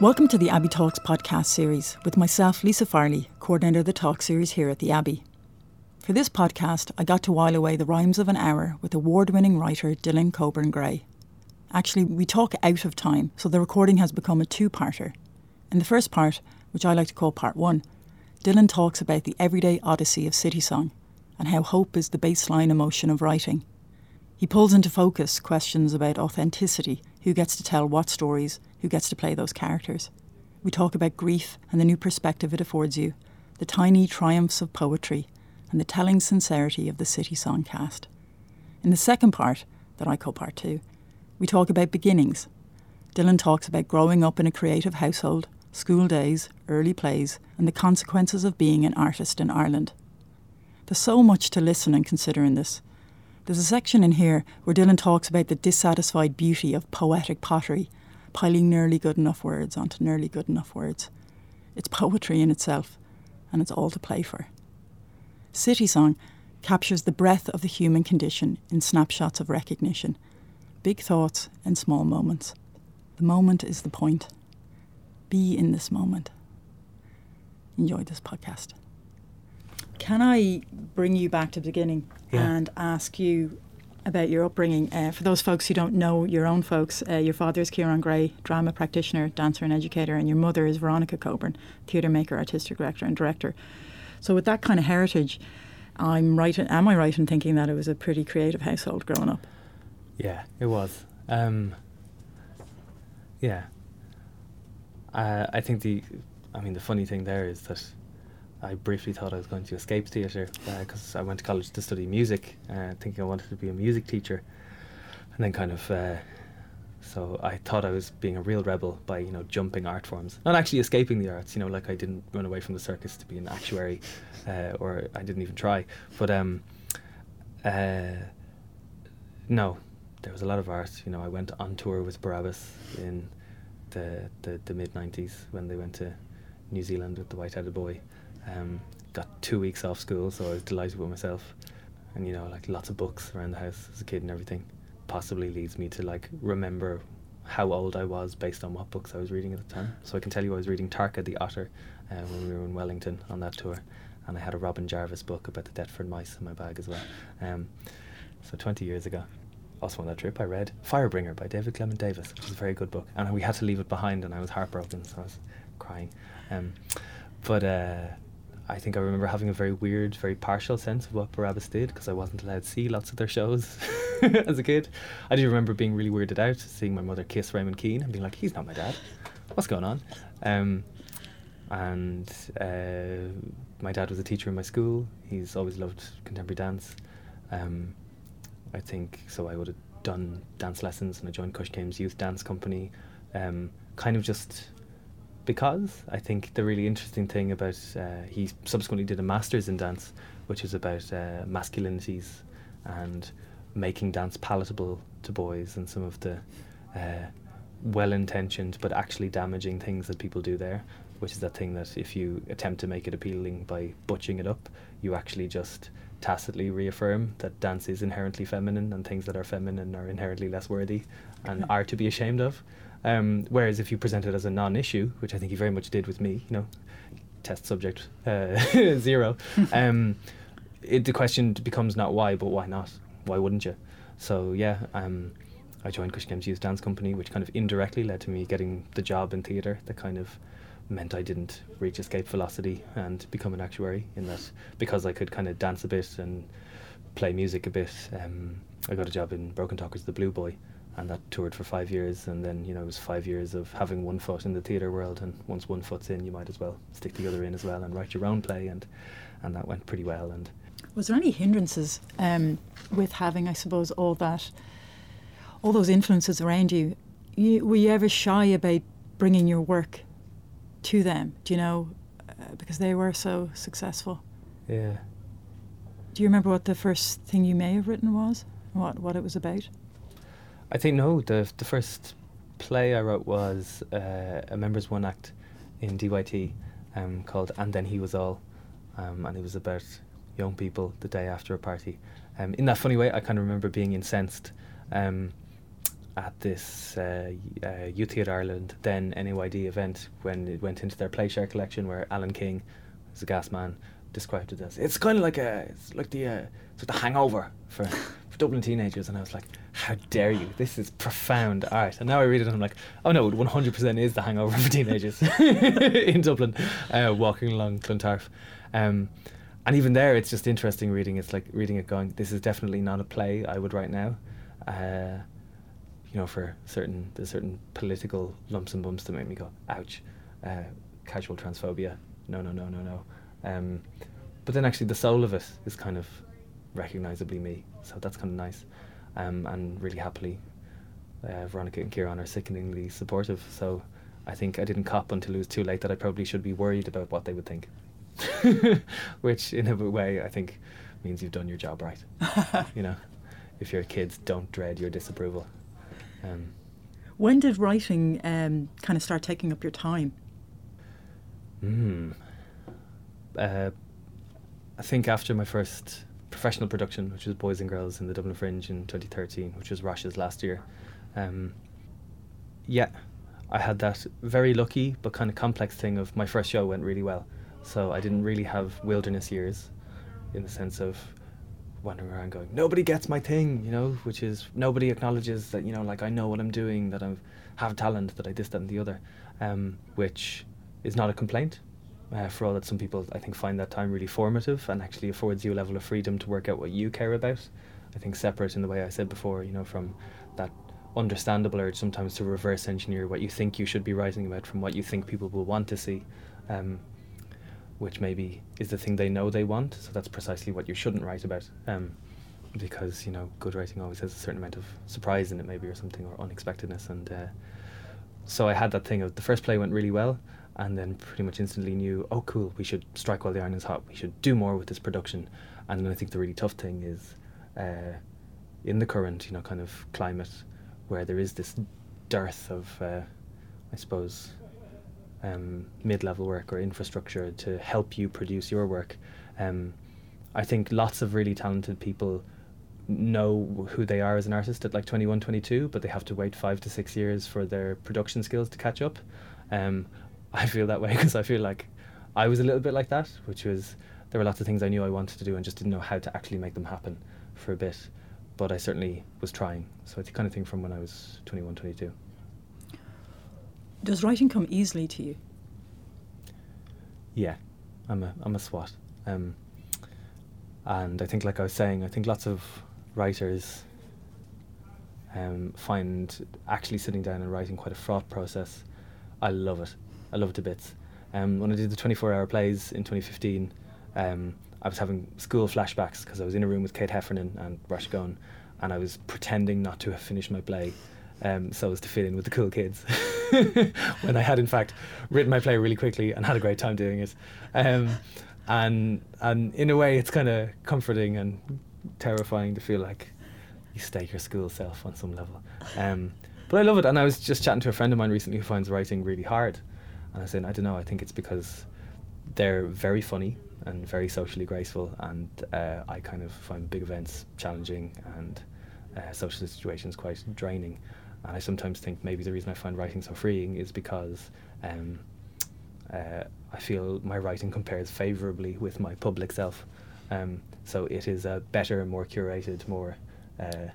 Welcome to the Abbey Talks podcast series with myself, Lisa Farley, coordinator of the Talk series here at the Abbey. For this podcast, I got to while away the rhymes of an hour with award winning writer Dylan Coburn Gray. Actually, we talk out of time, so the recording has become a two parter. In the first part, which I like to call part one, Dylan talks about the everyday odyssey of city song and how hope is the baseline emotion of writing. He pulls into focus questions about authenticity who gets to tell what stories, who gets to play those characters. We talk about grief and the new perspective it affords you, the tiny triumphs of poetry, and the telling sincerity of the City Song cast. In the second part, that I call part two, we talk about beginnings. Dylan talks about growing up in a creative household, school days, early plays, and the consequences of being an artist in Ireland. There's so much to listen and consider in this, there's a section in here where Dylan talks about the dissatisfied beauty of poetic pottery, piling nearly good enough words onto nearly good enough words. It's poetry in itself, and it's all to play for. City Song captures the breadth of the human condition in snapshots of recognition, big thoughts and small moments. The moment is the point. Be in this moment. Enjoy this podcast. Can I bring you back to the beginning yeah. and ask you about your upbringing? Uh, for those folks who don't know your own folks, uh, your father is Kieran Gray, drama practitioner, dancer, and educator, and your mother is Veronica Coburn, theatre maker, artistic director, and director. So, with that kind of heritage, I'm right. Am I right in thinking that it was a pretty creative household growing up? Yeah, it was. Um, yeah, uh, I think the. I mean, the funny thing there is that I briefly thought I was going to escape theatre because uh, I went to college to study music, uh, thinking I wanted to be a music teacher, and then kind of. Uh, so I thought I was being a real rebel by you know jumping art forms, not actually escaping the arts. You know, like I didn't run away from the circus to be an actuary, uh, or I didn't even try. But um, uh, no, there was a lot of art. You know, I went on tour with Barabbas in the the, the mid '90s when they went to New Zealand with the White-Headed Boy. Um, got two weeks off school, so I was delighted with myself. And you know, like lots of books around the house as a kid and everything. Possibly leads me to like remember how old I was based on what books I was reading at the time. So I can tell you I was reading Tarka the Otter uh, when we were in Wellington on that tour, and I had a Robin Jarvis book about the Deptford mice in my bag as well. Um, so 20 years ago. Also on that trip, I read Firebringer by David Clement-Davies, which is a very good book, and we had to leave it behind, and I was heartbroken, so I was crying. Um, but uh, I think I remember having a very weird, very partial sense of what Barabbas did because I wasn't allowed to see lots of their shows as a kid. I do remember being really weirded out seeing my mother kiss Raymond Keane and being like, "He's not my dad. What's going on?" Um, and uh, my dad was a teacher in my school. He's always loved contemporary dance. Um, I think so. I would have done dance lessons and I joined CoisCéim Youth Dance Company. Um, kind of just because I think the really interesting thing about uh, he subsequently did a master's in dance, which is about uh, masculinities and making dance palatable to boys and some of the uh, well-intentioned but actually damaging things that people do there, which is that thing that if you attempt to make it appealing by butching it up, you actually just tacitly reaffirm that dance is inherently feminine and things that are feminine are inherently less worthy and are to be ashamed of. Um, whereas if you present it as a non-issue, which I think he very much did with me, you know, test subject uh, zero, um, it, the question becomes not why, but why not? Why wouldn't you? So yeah, um, I joined Kames Youth Dance Company, which kind of indirectly led to me getting the job in theatre. That kind of meant I didn't reach escape velocity and become an actuary. In that, because I could kind of dance a bit and play music a bit, um, I got a job in Broken Talkers, the Blue Boy, and that toured for five years and then you know it was five years of having one foot in the theatre world and once one foot's in you might as well stick the other in as well and write your own play and and that went pretty well and was there any hindrances um, with having I suppose all that all those influences around you? you were you ever shy about bringing your work to them do you know uh, because they were so successful? Yeah. Do you remember what the first thing you may have written was? What what it was about I think no. The the first play I wrote was uh, a members one act in DYT um, called "And Then He Was All," um, and it was about young people the day after a party. Um, in that funny way, I kind of remember being incensed. Um, at this uh, uh, Youth Ireland, then NAYD event when it went into their Playshare collection, where Alan King, as a gas man, described it as it's kind of like a it's like the uh, it's Hangover for Dublin teenagers, and I was like, how dare you? This is profound art. And now I read it, and I'm like, oh no, it 100% is the Hangover for teenagers in Dublin, uh, walking along Clontarf. Um, and even there, it's just interesting reading. It's like reading it, going, this is definitely not a play I would write now. Uh, you know, for certain there's certain political lumps and bumps that make me go, ouch. Uh, casual transphobia, no, no, no, no, no. Um, but then actually the soul of it is kind of recognisably me, so that's kind of nice. Um, and really happily, uh, Veronica and Kieran are sickeningly supportive. So I think I didn't cop until it was too late that I probably should be worried about what they would think. Which, in a way, I think means you've done your job right. you know, if your kids don't dread your disapproval. Um, when did writing um, kind of start taking up your time? Hmm. Uh, I think after my first professional production, which was Boys and Girls in the Dublin Fringe in 2013, which was Róise's last year. Um, yeah, I had that very lucky but kind of complex thing of my first show went really well. So I didn't really have wilderness years in the sense of wandering around going, nobody gets my thing, you know, which is nobody acknowledges that, you know, like I know what I'm doing, that I have talent, that I this, that, and the other, um, which is not a complaint uh, for all that some people I think find that time really formative and actually affords you a level of freedom to work out what you care about. I think separate in the way I said before, you know, from that understandable urge sometimes to reverse engineer what you think you should be writing about from what you think people will want to see, um, which maybe is the thing they know they want. So that's precisely what you shouldn't write about. Um, because you know, good writing always has a certain amount of surprise in it, maybe or something, or unexpectedness. And uh, so I had that thing of the first play went really well, and then pretty much instantly knew, oh, cool, we should strike while the iron is hot. We should do more with this production. And then I think the really tough thing is uh, in the current, you know, kind of climate where there is this dearth of, uh, I suppose, um, mid-level work or infrastructure to help you produce your work. Um, I think lots of really talented people know who they are as an artist at like 21, 22, but they have to wait five to six years for their production skills to catch up. Um, I feel that way because I feel like I was a little bit like that, which was there were lots of things I knew I wanted to do and just didn't know how to actually make them happen for a bit. But I certainly was trying. So it's the kind of thing from when I was 21, 22. Does writing come easily to you? Yeah, I'm a I'm a swat, um, and I think, like I was saying, I think lots of writers um, find actually sitting down and writing quite a fraught process. I love it. I love it to bits. Um, when I did the 24 hour plays in 2015, um, I was having school flashbacks because I was in a room with Kate Heffernan and Róise Goan, and I was pretending not to have finished my play um, so as to fit in with the cool kids. when I had, in fact, written my play really quickly and had a great time doing it. Um, and, and in a way, it's kind of comforting and terrifying to feel like you stake your school self on some level. Um, but I love it. And I was just chatting to a friend of mine recently who finds writing really hard. And I said, I don't know, I think it's because they're very funny and very socially graceful, and uh, I kind of find big events challenging and uh, social situations quite draining. And I sometimes think maybe the reason I find writing so freeing is because um, uh, I feel my writing compares favourably with my public self. Um, so it is a better, more curated, more uh,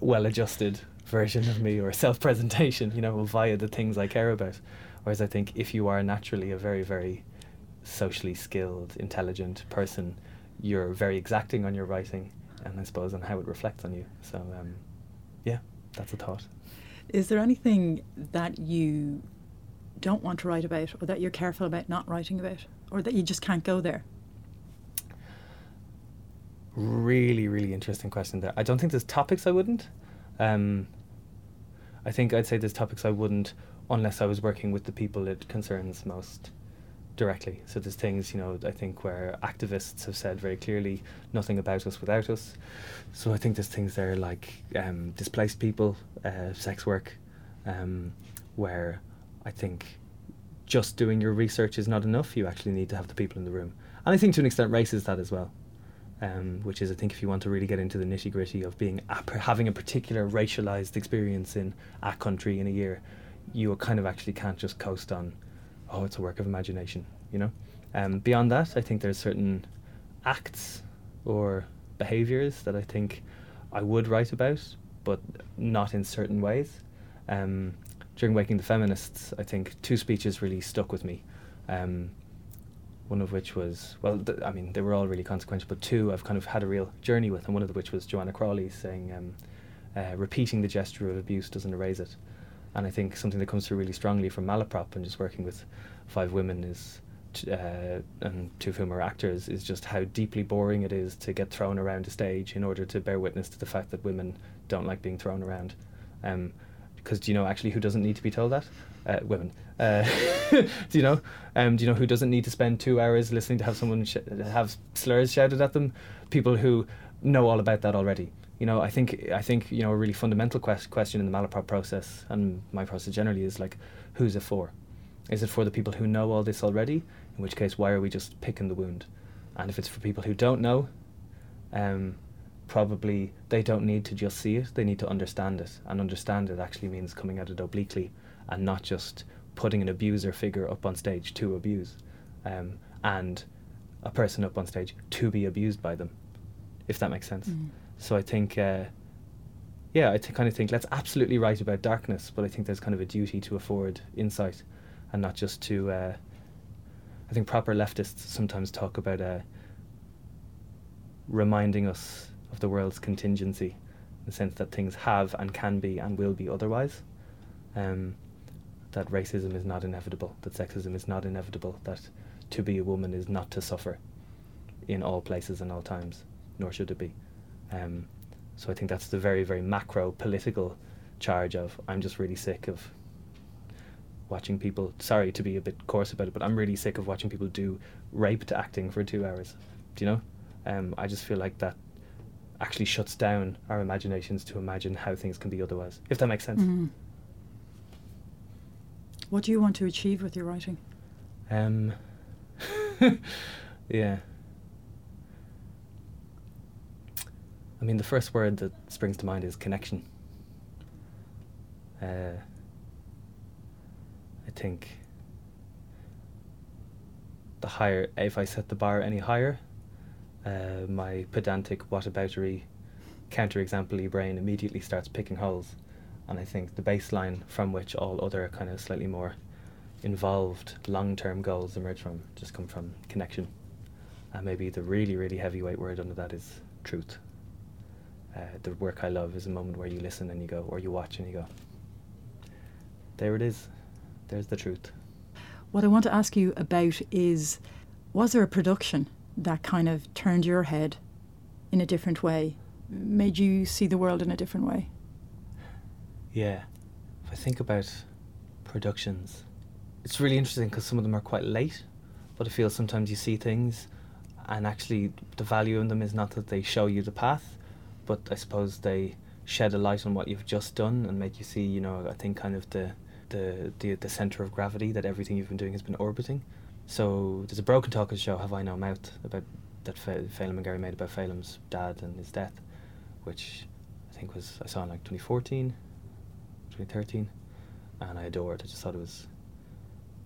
well adjusted version of me or self presentation, you know, via the things I care about. Whereas I think if you are naturally a very, very socially skilled, intelligent person, you're very exacting on your writing and I suppose on how it reflects on you. So, um, yeah, that's a thought. Is there anything that you don't want to write about or that you're careful about not writing about or that you just can't go there? Really, really interesting question there. I don't think there's topics I wouldn't. Um, I think I'd say there's topics I wouldn't unless I was working with the people it concerns most directly. So there's things, you know, I think where activists have said very clearly nothing about us without us. So I think there's things there like um, displaced people, uh, sex work, um, where I think just doing your research is not enough. You actually need to have the people in the room. And I think to an extent race is that as well. um, which is I think if you want to really get into the nitty gritty of being having a particular racialized experience in a country in a year, you kind of actually can't just coast on, oh, it's a work of imagination, you know. Um, beyond that, I think there's certain acts or behaviors that I think I would write about, but not in certain ways. Um, during Waking the Feminists, I think two speeches really stuck with me. Um, one of which was well, th- I mean they were all really consequential, but two I've kind of had a real journey with, and one of which was Joanna Crawley saying, um, uh, "Repeating the gesture of abuse doesn't erase it," and I think something that comes through really strongly from Malaprop and just working with five women is. Uh, and two of whom are actors, is just how deeply boring it is to get thrown around a stage in order to bear witness to the fact that women don't like being thrown around. Um, because do you know actually who doesn't need to be told that? Uh, women. Uh, do you know? Um, do you know who doesn't need to spend two hours listening to have someone sh- have slurs shouted at them? People who know all about that already. You know, I think I think you know a really fundamental quest- question in the malaprop process and my process generally is like, who's it for? Is it for the people who know all this already? In which case, why are we just picking the wound? And if it's for people who don't know, um, probably they don't need to just see it, they need to understand it. And understand it actually means coming at it obliquely and not just putting an abuser figure up on stage to abuse um, and a person up on stage to be abused by them, if that makes sense. Mm. So I think, uh, yeah, I kind of think let's absolutely write about darkness, but I think there's kind of a duty to afford insight and not just to. Uh, I think proper leftists sometimes talk about uh, reminding us of the world's contingency, in the sense that things have and can be and will be otherwise. Um, that racism is not inevitable, that sexism is not inevitable, that to be a woman is not to suffer in all places and all times, nor should it be. Um, so I think that's the very, very macro political charge of I'm just really sick of watching people. Sorry to be a bit coarse about it, but I'm really sick of watching people do raped acting for two hours. Do you know? Um, I just feel like that actually shuts down our imaginations to imagine how things can be otherwise. If that makes sense. Mm. What do you want to achieve with your writing? Um, yeah. I mean, the first word that springs to mind is connection. Uh, I think the higher, if I set the bar any higher, uh, my pedantic whataboutery counterexample brain immediately starts picking holes. And I think the baseline from which all other kind of slightly more involved long term goals emerge from just come from connection. And maybe the really, really heavyweight word under that is truth. Uh, the work I love is a moment where you listen and you go, or you watch and you go, there it is. There's the truth. What I want to ask you about is was there a production that kind of turned your head in a different way, made you see the world in a different way? Yeah. If I think about productions, it's really interesting because some of them are quite late, but I feel sometimes you see things and actually the value in them is not that they show you the path, but I suppose they shed a light on what you've just done and make you see, you know, I think kind of the the the, the center of gravity that everything you've been doing has been orbiting. So there's a Broken Talkers show, Have I No Mouth, about that Feidlim and Gary made about Feidlim's dad and his death, which I think was I saw in like 2014, 2013, and I adored. It. I just thought it was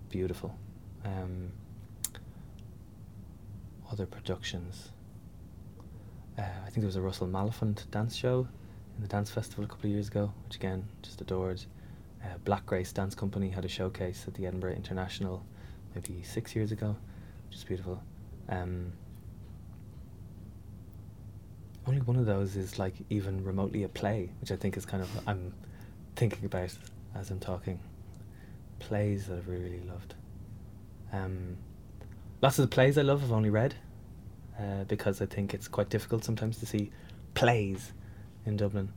beautiful. Um, other productions. Uh, I think there was a Russell Maliphant dance show in the dance festival a couple of years ago, which again just adored. Uh, Black Grace Dance Company had a showcase at the Edinburgh International maybe six years ago, which is beautiful. Um, only one of those is like even remotely a play, which I think is kind of I'm thinking about as I'm talking. Plays that I've really, really loved. Um, lots of the plays I love I've only read uh, because I think it's quite difficult sometimes to see plays in Dublin.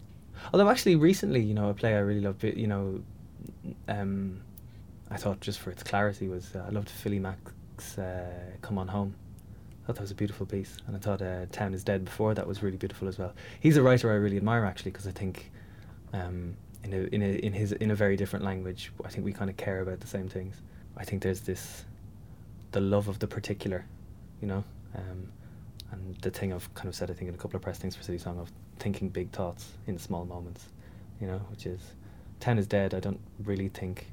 Although actually recently, you know, a play I really loved, you know, um, I thought just for its clarity was uh, I loved Philly Mac's uh, "Come On Home." I thought that was a beautiful piece, and I thought uh, "Town Is Dead" before that was really beautiful as well. He's a writer I really admire actually because I think um, in a, in a, in his in a very different language, I think we kind of care about the same things. I think there's this the love of the particular, you know, um, and the thing I've kind of said, I think, in a couple of press things for City Song of thinking big thoughts in small moments, you know, which is Town Is Dead. I don't really think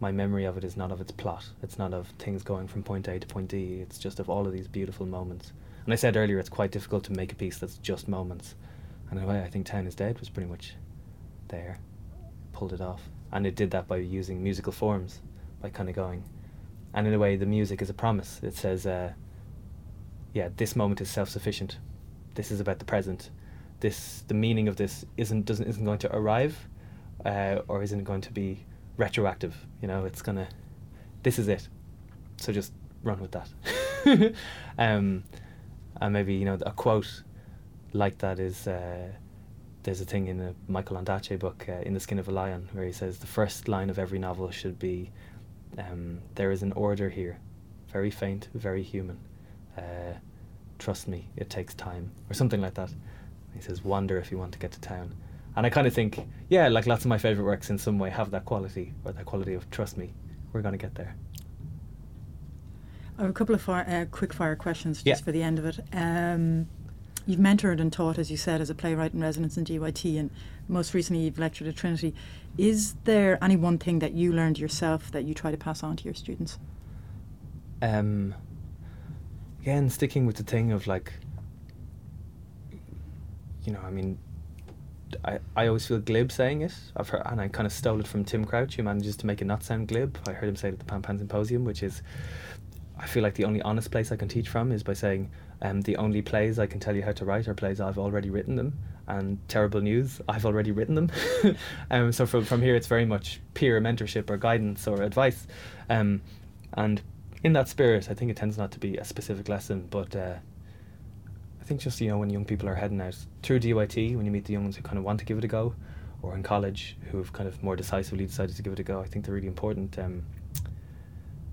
my memory of it is not of its plot. It's not of things going from point A to point D. It's just of all of these beautiful moments. And I said earlier, it's quite difficult to make a piece that's just moments. And in a way, I think Town Is Dead was pretty much there, pulled it off. And it did that by using musical forms, by kind of going. And in a way, the music is a promise. It says, uh, yeah, this moment is self-sufficient. This is about the present. This, the meaning of this isn't doesn't isn't going to arrive, uh, or isn't going to be retroactive. You know, it's gonna. This is it. So just run with that. um, and maybe you know a quote like that is. Uh, there's a thing in a Michael Ondaatje book, uh, In the Skin of a Lion, where he says the first line of every novel should be, um, "There is an order here, very faint, very human." Uh, trust me, it takes time, or something like that. He says, wander if you want to get to town. And I kind of think, yeah, like lots of my favourite works in some way have that quality, or that quality of trust me, we're going to get there. I have a couple of fire, uh, quick fire questions just Yeah. for the end of it. Um, you've mentored and taught, as you said, as a playwright in residence in DYT, and most recently you've lectured at Trinity. Is there any one thing that you learned yourself that you try to pass on to your students? Um, again, sticking with the thing of like, you know, I mean, I, I always feel glib saying it. I've heard, and I kind of stole it from Tim Crouch, who manages to make it not sound glib. I heard him say it at the Pan Pan Symposium, which is, I feel like the only honest place I can teach from is by saying, um, the only plays I can tell you how to write are plays I've already written them. And terrible news, I've already written them. um, so from, from here, it's very much peer mentorship or guidance or advice. Um, and in that spirit, I think it tends not to be a specific lesson, but uh, I think just you know when young people are heading out through DYT, when you meet the young ones who kind of want to give it a go, or in college who have kind of more decisively decided to give it a go, I think the really important um,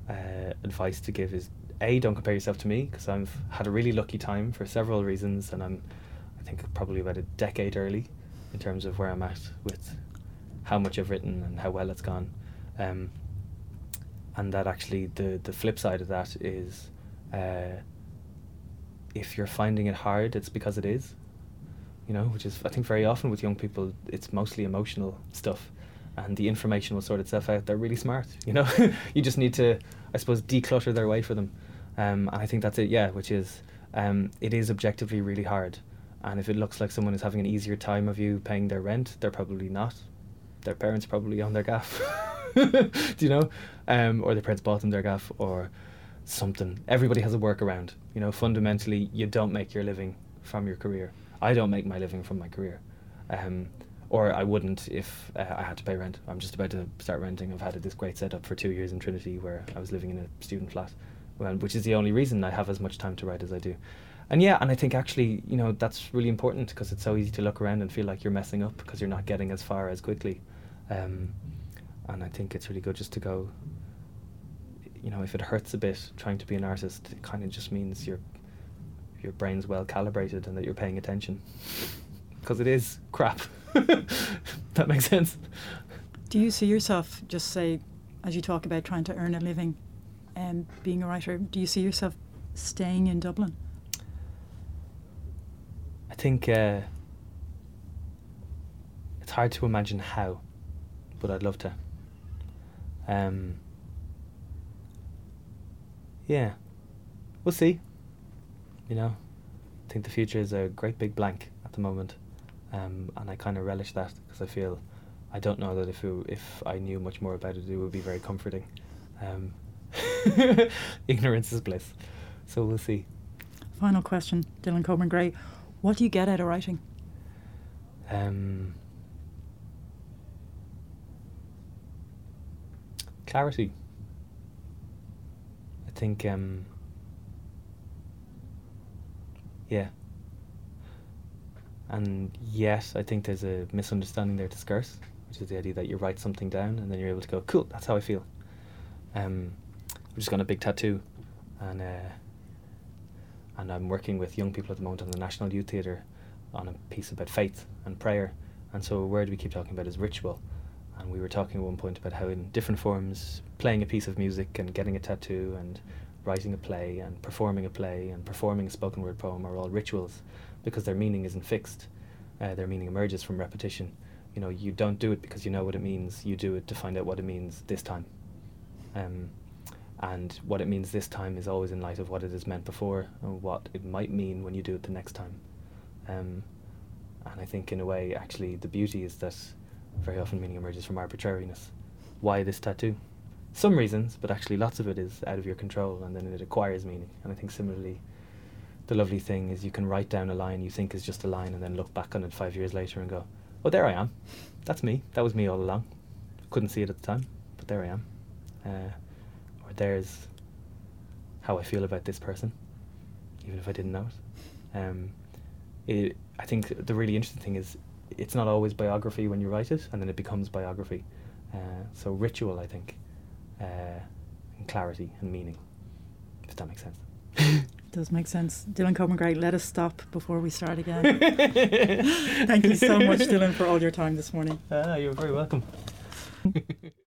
uh, advice to give is a don't compare yourself to me because I've had a really lucky time for several reasons, and I'm I think probably about a decade early in terms of where I'm at with how much I've written and how well it's gone. Um, and that actually the the flip side of that is uh, if you're finding it hard it's because it is. You know which is i think very often with young people it's mostly emotional stuff. And the information will sort itself out. They're really smart you know? You just need to i suppose declutter their way for them. Um, and i think that's it yeah which is um, it is objectively really hard. And if it looks like someone is having an easier time of you paying their rent they're probably not. Their parents probably own their gaff do you know? Um, or their parents bought them their gaff or something. Everybody has a workaround. You know fundamentally you don't make your living from your career. I don't make my living from my career. Um, or i wouldn't if uh, i had to pay rent. I'm just about to start renting. I've had this great setup for two years in trinity where i was living in a student flat which is the only reason i have as much time to write as i do. And yeah and i think actually you know that's really important because it's so easy to look around and feel like you're messing up because you're not getting as far as quickly. Um, and I think it's really good just to go. You know, if it hurts a bit trying to be an artist, it kind of just means your your brain's well calibrated and that you're paying attention, because it is crap. that makes sense. Do you see yourself, just say, as you talk about trying to earn a living and being a writer, do you see yourself staying in Dublin? I think uh, it's hard to imagine how, but I'd love to. Um, yeah, we'll see. You know, I think the future is a great big blank at the moment, um, and I kind of relish that because I feel I don't know that if it, if I knew much more about it, it would be very comforting. Um, ignorance is bliss, so we'll see. Final question, Dylan Coburn Gray. What do you get out of writing? Um, clarity. I think, um, yeah. And yes, I think there's a misunderstanding there to scarce, which is the idea that you write something down and then you're able to go, cool, that's how I feel. Um, I've just got a big tattoo, and uh, and I'm working with young people at the moment on the National Youth Theatre on a piece about faith and prayer. And so a word we keep talking about is ritual. And we were talking at one point about how in different forms, playing a piece of music and getting a tattoo and writing a play and performing a play and performing a spoken word poem are all rituals because their meaning isn't fixed. Uh, their meaning emerges from repetition. You know, you don't do it because you know what it means. You do it to find out what it means this time. Um, and what it means this time is always in light of what it has meant before and what it might mean when you do it the next time. Um, and I think, in a way, actually, the beauty is that very often meaning emerges from arbitrariness. Why this tattoo? Some reasons, but actually, lots of it is out of your control, and then it acquires meaning. And I think, similarly, the lovely thing is you can write down a line you think is just a line, and then look back on it five years later and go, "Oh, there I am. That's me. That was me all along. Couldn't see it at the time, but there I am." Uh, or there's how I feel about this person, even if I didn't know it. Um, it I think the really interesting thing is it's not always biography when you write it, and then it becomes biography. Uh, so ritual, I think, uh, and clarity and meaning. If that makes sense. does make sense. Dylan Coburn Gray, let us stop before we start again. Thank you so much, Dylan, for all your time this morning. Ah, you're very welcome.